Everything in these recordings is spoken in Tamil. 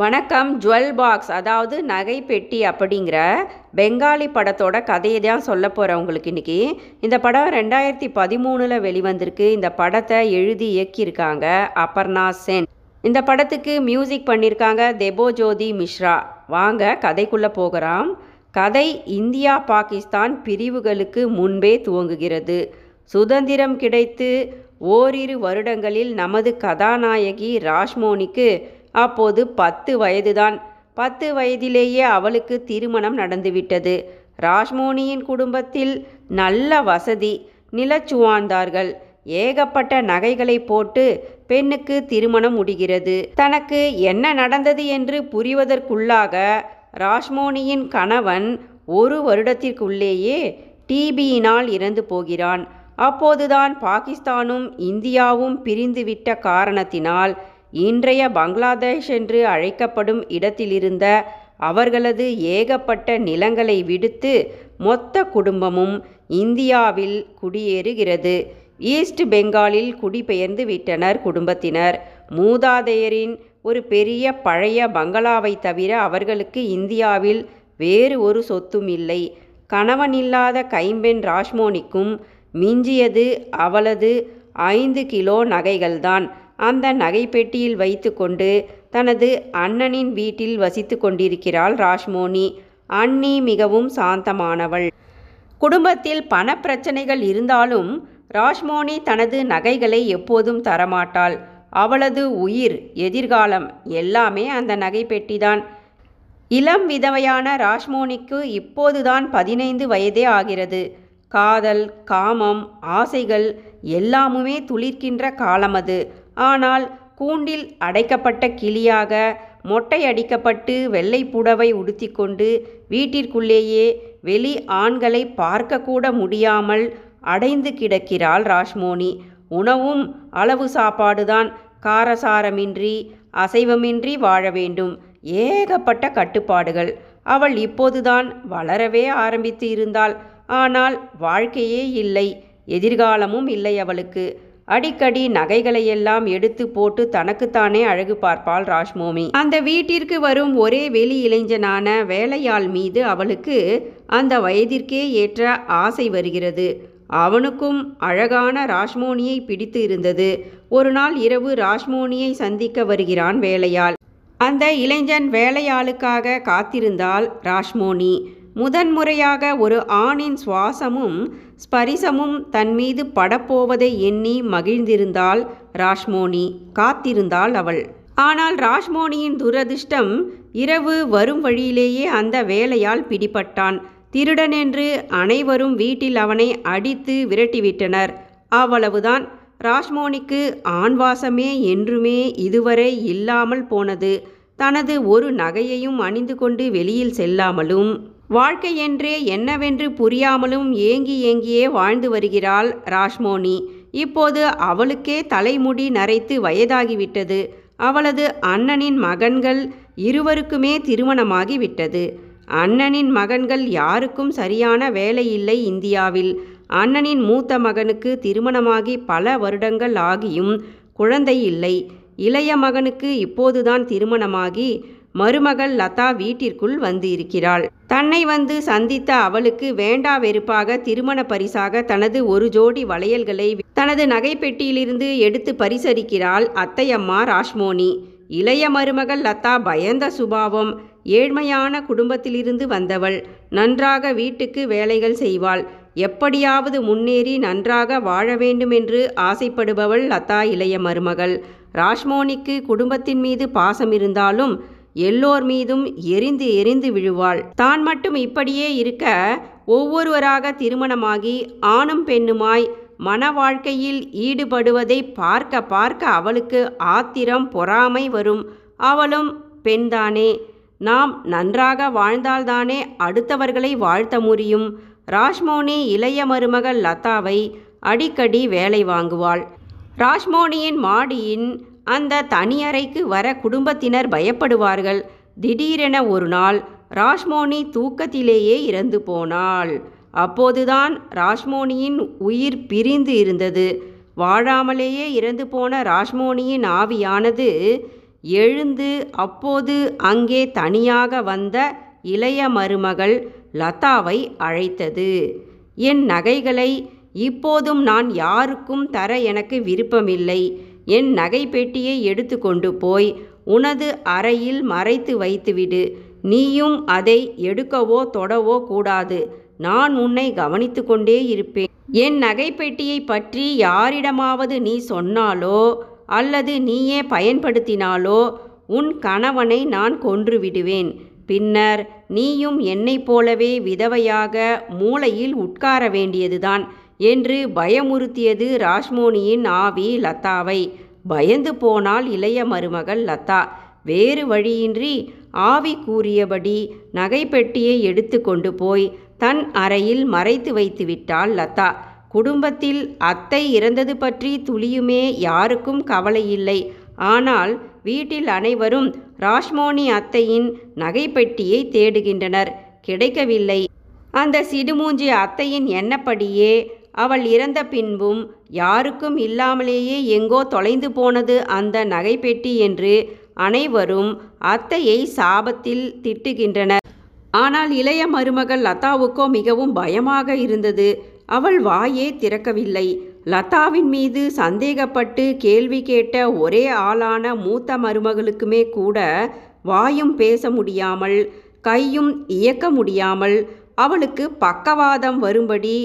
வணக்கம் ஜுவல் பாக்ஸ். அதாவது நகை பெட்டி அப்படிங்கிற பெங்காலி படத்தோட கதையை தான் சொல்ல போகிறேன் உங்களுக்கு இன்றைக்கி இந்த படம் ரெண்டாயிரத்தி பதிமூணில் வெளிவந்திருக்கு. இந்த படத்தை எழுதி இயக்கியிருக்காங்க அபர்ணா சென். இந்த படத்துக்கு மியூசிக் பண்ணியிருக்காங்க தெபோ ஜோதி மிஸ்ரா வாங்க கதைக்குள்ளே போகிறோம் கதை இந்தியா பாகிஸ்தான் பிரிவுகளுக்கு முன்பே துவங்குகிறது. சுதந்திரம் கிடைத்து ஓரிரு வருடங்களில் நமது கதாநாயகி ராஷ்மோனிக்கு அப்போது பத்து வயதுதான். பத்து வயதிலேயே அவளுக்கு திருமணம் நடந்துவிட்டது. ராஷ்மோனியின் குடும்பத்தில் நல்ல வசதி நிலச்சுவாழ்ந்தார்கள் ஏகப்பட்ட நகைகளை போட்டு பெண்ணுக்கு திருமணம் முடிகிறது. தனக்கு என்ன நடந்தது என்று புரிவதற்குள்ளாக ராஷ்மோனியின் கணவன் ஒரு வருடத்திற்குள்ளேயே டிபியினால் இறந்து போகிறான். அப்போதுதான் பாகிஸ்தானும் இந்தியாவும் பிரிந்துவிட்ட காரணத்தினால் இன்றைய பங்களாதேஷ் என்று அழைக்கப்படும் இடத்திலிருந்த அவர்களது ஏகப்பட்ட நிலங்களை விடுத்து மொத்த குடும்பமும் இந்தியாவில் குடியேறுகிறது. ஈஸ்ட் பெங்காலில் குடிபெயர்ந்து விட்டனர் குடும்பத்தினர். மூதாதையரின் ஒரு பெரிய பழைய பங்களாவை தவிர அவர்களுக்கு இந்தியாவில் வேறு ஒரு சொத்தும் இல்லை. கணவனில்லாத கைம்பெண் ராஷ்மோனிக்கும் மிஞ்சியது அவளது ஐந்து கிலோ நகைகள்தான். அந்த நகைப்பெட்டியில் வைத்துக்கொண்டு தனது அண்ணனின் வீட்டில் வசித்து கொண்டிருக்கிறாள் ராஷ்மோனி அண்ணி மிகவும் சாந்தமானவள். குடும்பத்தில் பணப்பிரச்சனைகள் இருந்தாலும் ராஷ்மோனி தனது நகைகளை எப்போதும் தரமாட்டாள். அவளது உயிர் எதிர்காலம் எல்லாமே அந்த நகைப்பெட்டிதான். இளம் விதவையான ராஷ்மோனிக்கு இப்போதுதான் பதினைந்து வயதே ஆகிறது. காதல் காமம் ஆசைகள் எல்லாமுமே துளிர்க்கின்ற காலம் அது ஆனால் கூண்டில் அடைக்கப்பட்ட கிளியாக மொட்டை அடிக்கப்பட்டு வெள்ளை புடவை உடுத்திக்கொண்டு வீட்டிற்குள்ளேயே வெளி ஆண்களை பார்க்கக்கூட முடியாமல் அடைந்து கிடக்கிறாள் ராஷ்மோனி உணவும் அளவு சாப்பாடுதான். காரசாரமின்றி அசைவமின்றி வாழ வேண்டும். ஏகப்பட்ட கட்டுப்பாடுகள். அவள் இப்போதுதான் வளரவே ஆரம்பித்து இருந்தாள். ஆனால் வாழ்க்கையே இல்லை எதிர்காலமும் இல்லை அவளுக்கு. அடிக்கடி நகைகளையெல்லாம் எடுத்து போட்டு தனக்குத்தானே அழகு பார்ப்பாள் ராஷ்மோமி அந்த வீட்டிற்கு வரும் ஒரே வெளி இளைஞனான வேலையாள் மீது அவளுக்கு அந்த வயதிற்கே ஏற்ற ஆசை வருகிறது. அவனுக்கும் அழகான ராஷ்மோனியை பிடித்து இருந்தது. ஒரு நாள் இரவு ராஷ்மோனியை சந்திக்க வருகிறான் வேலையாள். அந்த இளைஞன் வேலையாளுக்காக காத்திருந்தாள் ராஷ்மோனி முதன்முறையாக ஒரு ஆணின் சுவாசமும் ஸ்பரிசமும் தன்மீது படப்போவதை எண்ணி மகிழ்ந்திருந்தாள் ராஷ்மோனி காத்திருந்தாள் அவள். ஆனால் ராஷ்மோனியின் துரதிர்ஷ்டம் இரவு வரும் வழியிலேயே அந்த வேலையால் பிடிபட்டான். திருடன் என்று அனைவரும் வீட்டில் அவனை அடித்து விரட்டிவிட்டனர். அவ்வளவுதான். ராஷ்மோனிக்கு ஆண்வாசமே என்றுமே இதுவரை இல்லாமல் போனது. தனது ஒரு நகையையும் அணிந்து கொண்டு வெளியில் செல்லாமலும் வாழ்க்கை என்றே என்னவென்று புரியாமலும் ஏங்கி ஏங்கியே வாழ்ந்து வருகிறாள் ராஷ்மோனி இப்போது அவளுக்கே தலைமுடி நரைத்து வயதாகிவிட்டது. அவளது அண்ணனின் மகன்கள் இருவருக்குமே திருமணமாகி விட்டது அண்ணனின் மகன்கள் யாருக்கும் சரியான வேலை இல்லை இந்தியாவில். அண்ணனின் மூத்த மகனுக்கு திருமணமாகி பல வருடங்கள் ஆகியும் குழந்தை இல்லை. இளைய மகனுக்கு இப்போதுதான் திருமணமாகி மருமகள் லதா வீட்டிற்குள் வந்து இருக்கிறாள் தன்னை வந்து சந்தித்த அவளுக்கு வேண்டா வெறுப்பாக திருமண பரிசாக தனது ஒரு ஜோடி வளையல்களை தனது நகைப்பெட்டியிலிருந்து எடுத்து பரிசரிக்கிறாள் அத்தையம்மா ராஷ்மோனி இளைய மருமகள் லதா பயந்த சுபாவம் ஏழ்மையான குடும்பத்திலிருந்து வந்தவள். நன்றாக வீட்டுக்கு வேலைகள் செய்வாள். எப்படியாவது முன்னேறி நன்றாக வாழ வேண்டுமென்று ஆசைப்படுபவள் லதா இளைய மருமகள். ராஷ்மோனிக்கு குடும்பத்தின் மீது பாசம் இருந்தாலும் எல்லோர் மீதும் எரிந்து எரிந்து விழுவாள். தான் மட்டும் இப்படியே இருக்க ஒவ்வொருவராக திருமணமாகி ஆணும் பெண்ணுமாய் மன வாழ்க்கையில் ஈடுபடுவதை பார்க்க பார்க்க அவளுக்கு ஆத்திரம் பொறாமை வரும். அவளும் பெண்தானே நாம் நன்றாக வாழ்ந்தால்தானே அடுத்தவர்களை வாழ்த்த முடியும். ராஷ்மோனி இளைய மருமகள் லதாவை அடிக்கடி வேலை வாங்குவாள். ராஷ்மோனியின் மாடியின் அந்த தனியறைக்கு வர குடும்பத்தினர் பயப்படுவார்கள். திடீரென ஒரு நாள் ராஷ்மோனி தூக்கத்திலேயே இறந்து போனாள். அப்போதுதான் ராஷ்மோனியின் உயிர் பிரிந்து இருந்தது. வாழாமலேயே இறந்து போன ராஷ்மோனியின் ஆவியானது எழுந்து அப்போது அங்கே தனியாக வந்த இளைய மருமகள் லதாவை அழைத்தது. என் நகைகளை இப்போதும் நான் யாருக்கும் தர எனக்கு விருப்பமில்லை. என் நகைப்பெட்டியை எடுத்து கொண்டு போய் உனது அறையில் மறைத்து வைத்துவிடு. நீயும் அதை எடுக்கவோ தொடவோ கூடாது. நான் உன்னை கவனித்து கொண்டே இருப்பேன். என் நகைப்பெட்டியை பற்றி யாரிடமாவது நீ சொன்னாலோ அல்லது நீயே பயன்படுத்தினாலோ உன் கணவனை நான் கொன்று விடுவேன் பின்னர் நீயும் என்னைப் போலவே விதவையாக மூளையில் உட்கார வேண்டியதுதான். என்று பயமுறுத்தியது ராஷ்மோனியின் ஆவி லதாவை. பயந்து போனால் இளைய மருமகள் லதா. வேறு வழியின்றி ஆவி கூறியபடி நகைப்பெட்டியை எடுத்து கொண்டு போய் தன் அறையில் மறைத்து வைத்து விட்டாள் லதா. குடும்பத்தில் அத்தை இறந்தது பற்றி துளியுமே யாருக்கும் கவலை இல்லை ஆனால் வீட்டில் அனைவரும் ராஷ்மோனி அத்தையின் நகைப்பெட்டியை தேடுகின்றனர். கிடைக்கவில்லை. அந்த சிடுமூஞ்சி அத்தையின் எண்ணப்படியே அவள் இறந்த பின்பும் யாருக்கும் இல்லாமலேயே எங்கோ தொலைந்து போனது அந்த நகைப்பெட்டி என்று அனைவரும் அத்தையை சாபத்தில் திட்டுகின்றனர். ஆனால் இளைய மருமகள் லதாவுக்கோ மிகவும் பயமாக இருந்தது. அவள் வாயே திறக்கவில்லை. லதாவின் மீது சந்தேகப்பட்டு கேள்வி கேட்ட ஒரே ஆளான மூத்த மருமகளுக்குமே கூட வாயும் பேச முடியாமல் கையும் இயக்க முடியாமல் அவளுக்கு பக்கவாதம் வரும்படி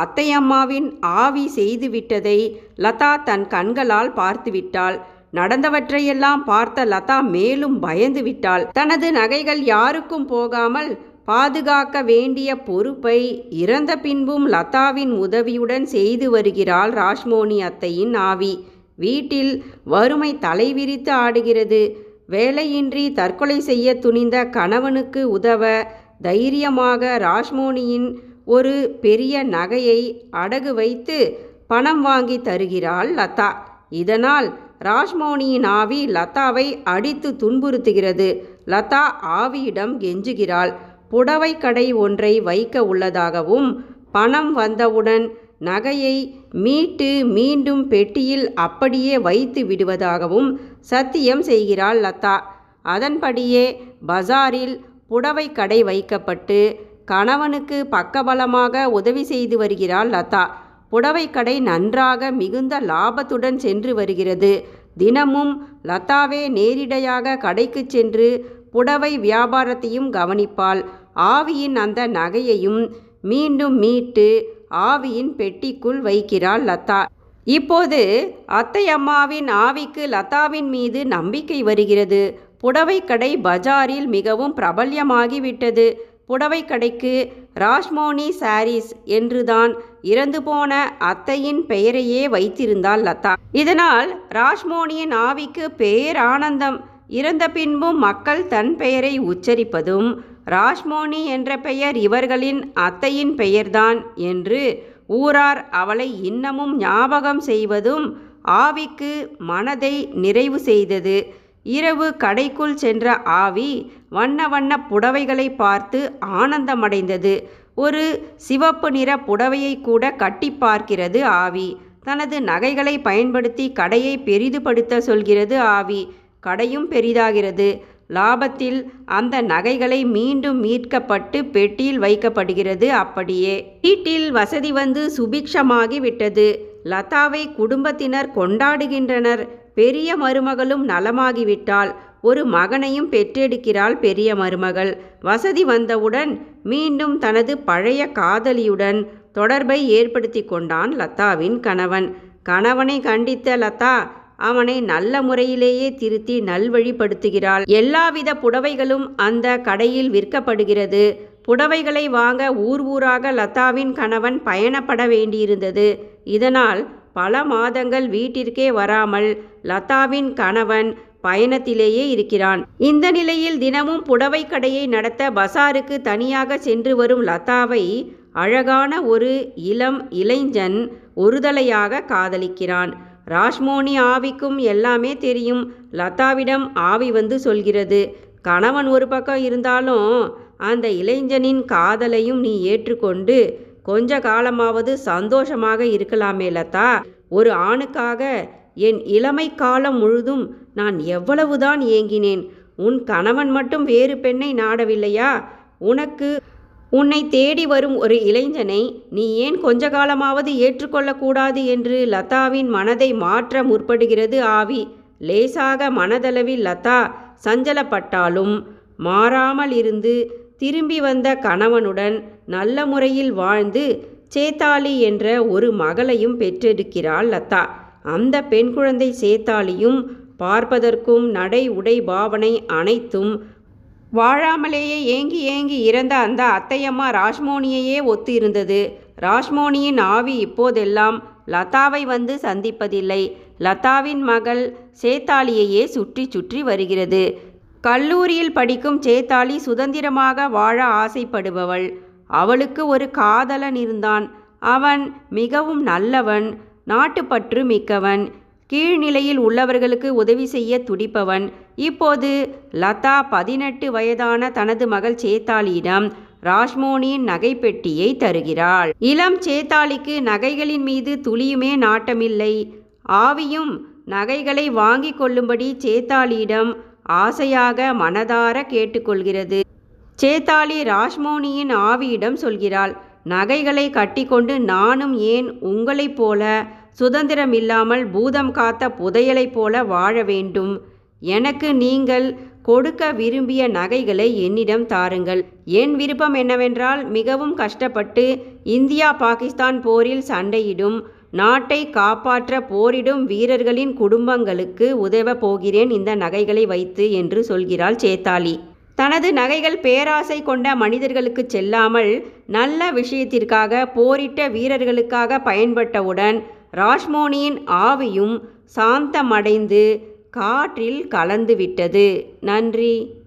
அத்தையம்மாவின் ஆவி செய்துவிட்டதை லதா தன் கண்களால் பார்த்துவிட்டாள். நடந்தவற்றையெல்லாம் பார்த்த லதா மேலும் பயந்து விட்டாள் தனது நகைகள் யாருக்கும் போகாமல் பாதுகாக்க வேண்டிய பொறுப்பை இறந்த பின்பும் லதாவின் உதவியுடன் செய்து வருகிறாள் ராஷ்மோனி அத்தையின் ஆவி. வீட்டில் வறுமை தலைவிரித்து ஆடுகிறது. வேலையின்றி தற்கொலை செய்ய துணிந்த கணவனுக்கு உதவ தைரியமாக ராஷ்மோனியின் ஒரு பெரிய நகையை அடகு வைத்து பணம் வாங்கி தருகிறாள் லதா. இதனால் ராஜ்மோனியின் ஆவி லதாவை அடித்து துன்புறுத்துகிறது. லதா ஆவியிடம் கெஞ்சுகிறாள். புடவை கடை ஒன்றை வைக்க உள்ளதாகவும் பணம் வந்தவுடன் நகையை மீட்டு மீண்டும் பெட்டியில் அப்படியே வைத்து விடுவதாகவும் சத்தியம் செய்கிறாள் லதா. அதன்படியே பஜாரில் புடவை கடை வைக்கப்பட்டு கணவனுக்கு பக்கபலமாக உதவி செய்து வருகிறாள் லதா. புடவை கடை நன்றாக மிகுந்த லாபத்துடன் சென்று வருகிறது. தினமும் லதாவே நேரிடையாக கடைக்கு சென்று புடவை வியாபாரத்தையும் கவனிப்பாள். ஆவியின் அந்த நகையையும் மீண்டும் மீட்டு ஆவியின் பெட்டிக்குள் வைக்கிறாள் லதா. இப்போது அத்தை அம்மாவின் ஆவிக்கு லதாவின் மீது நம்பிக்கை வருகிறது. புடவை கடை பஜாரில் மிகவும் பிரபல்யமாகிவிட்டது. புடவை கடைக்கு ராஷ்மோனி சாரீஸ் என்றுதான் இறந்து போன அத்தையின் பெயரையே வைத்திருந்தாள் லதா. இதனால் ராஷ்மோனியின் ஆவிக்கு பேரானந்தம் இறந்த பின்பும் மக்கள் தன் பெயரை உச்சரிப்பதும் ராஷ்மோனி என்ற பெயர் இவர்களின் அத்தையின் பெயர்தான் என்று ஊரார் அவளை இன்னமும் ஞாபகம் செய்வதும் ஆவிக்கு மனதை நிறைவு செய்தது. இரவு கடைக்குள் சென்ற ஆவி வண்ண வண்ண புடவைகளை பார்த்து ஆனந்தமடைந்தது. ஒரு சிவப்பு நிற புடவையை கூட கட்டி பார்க்கிறது ஆவி. தனது நகைகளை பயன்படுத்தி கடையை பெரிதுபடுத்த சொல்கிறது ஆவி. கடையும் பெரிதாகிறது. லாபத்தில் அந்த நகைகளை மீண்டும் மீட்கப்பட்டு பெட்டியில் வைக்கப்படுகிறது அப்படியே. வீட்டில் வசதி வந்து சுபிக்ஷமாகி விட்டது. லதாவை குடும்பத்தினர் கொண்டாடுகின்றனர். பெரிய மருமகளும் நலமாகிவிட்டால் ஒரு மகனையும் பெற்றெடுக்கிறாள் பெரிய மருமகள். வசதி வந்தவுடன் மீண்டும் தனது பழைய காதலியுடன் தொடர்பை ஏற்படுத்தி கொண்டான் லதாவின் கணவன். கணவனை கண்டித்த லதா அவனை நல்ல முறையிலேயே திருத்தி நல்வழிப்படுத்துகிறாள். எல்லாவித புடவைகளும் அந்த கடையில் விற்கப்படுகிறது. புடவைகளை வாங்க ஊர் ஊராக லதாவின் கணவன் பயணப்பட வேண்டியிருந்தது. இதனால் பல மாதங்கள் வீட்டிற்கே வராமல் லதாவின் கணவன் பயணத்திலேயே இருக்கிறான். இந்த நிலையில் தினமும் புடவை கடையை நடத்த பசாருக்கு தனியாக சென்று வரும் லதாவை அழகான ஒரு இளம் இளைஞன் ஒருதலையாக காதலிக்கிறான். ராஷ்மோனி ஆவிக்கும் எல்லாமே தெரியும். லதாவிடம் ஆவி வந்து சொல்கிறது கணவன் ஒரு பக்கம் இருந்தாலும் அந்த இளைஞனின் காதலையும் நீ ஏற்றுக்கொண்டு கொஞ்ச காலமாவது சந்தோஷமாக இருக்கலாமே லதா. ஒரு ஆணுக்காக என் இளமை காலம் முழுதும் நான் எவ்வளவுதான் ஏங்கினேன். உன் கணவன் மட்டும் வேறு பெண்ணை நாடவில்லையா? உனக்கு உன்னை தேடி வரும் ஒரு இளைஞனை நீ ஏன் கொஞ்ச காலமாவது ஏற்றுக்கொள்ளக்கூடாது என்று லதாவின் மனதை மாற்ற முற்படுகிறது ஆவி. லேசாக மனதளவில் லதா சஞ்சலப்பட்டாலும் மாறாமல் இருந்து திரும்பி வந்த கணவனுடன் நல்ல முறையில் வாழ்ந்து சேத்தாளி என்ற ஒரு மகளையும் பெற்றெடுக்கிறாள் லதா. அந்த பெண் குழந்தை சேத்தாளியும் பார்ப்பதற்கும் நடை உடை பாவனை அனைத்தும் வாழாமலேயே ஏங்கி ஏங்கி இறந்த அந்த அத்தையம்மா ராஷ்மோனியையே ஒத்து இருந்தது ராஷ்மோனியின் ஆவி இப்போதெல்லாம் லதாவை வந்து சந்திப்பதில்லை. லதாவின் மகள் சேத்தாலியையே சுற்றி சுற்றி வருகிறது. கல்லூரியில் படிக்கும் சேத்தாளி சுதந்திரமாக வாழ ஆசைப்படுபவள். அவளுக்கு ஒரு காதலன் இருந்தான். அவன் மிகவும் நல்லவன் நாட்டுப்பற்று மிக்கவன் கீழ்நிலையில் உள்ளவர்களுக்கு உதவி செய்ய துடிப்பவன். இப்போது லதா பதினெட்டு வயதான தனது மகள் சேத்தாளியிடம் ராஷ்மோனியின் நகைப்பெட்டியை தருகிறாள். இளம் சேத்தாளிக்கு நகைகளின் மீது துளியுமே நாட்டமில்லை. ஆவியும் நகைகளை வாங்கி கொள்ளும்படி சேத்தாளியிடம் ஆசையாக மனதார கேட்டுக்கொள்கிறது. சேத்தாளி ராஷ்மோனியின் ஆவியிடம் சொல்கிறாள் நகைகளை கட்டிக்கொண்டு நானும் ஏன் உங்களைப் போல சுதந்திரம் இல்லாமல் பூதம் காத்த புதையலைப் போல வாழ வேண்டும். எனக்கு நீங்கள் கொடுக்க விரும்பிய நகைகளை என்னிடம் தாருங்கள். என் விருப்பம் என்னவென்றால் மிகவும் கஷ்டப்பட்டு இந்தியா பாகிஸ்தான் போரில் சண்டையிடும் நாட்டை காப்பாற்ற போரிடும் வீரர்களின் குடும்பங்களுக்கு உதவ போகிறேன் இந்த நகைகளை வைத்து என்று சொல்கிறாள் சேத்தாளி. தனது நகைகள் பேராசை கொண்ட மனிதர்களுக்கு செல்லாமல் நல்ல விஷயத்திற்காக போரிட்ட வீரர்களுக்காக பயன்பட்டவுடன் ராஷ்மோனியின் ஆவியும் சாந்தமடைந்து காற்றில் கலந்துவிட்டது. நன்றி.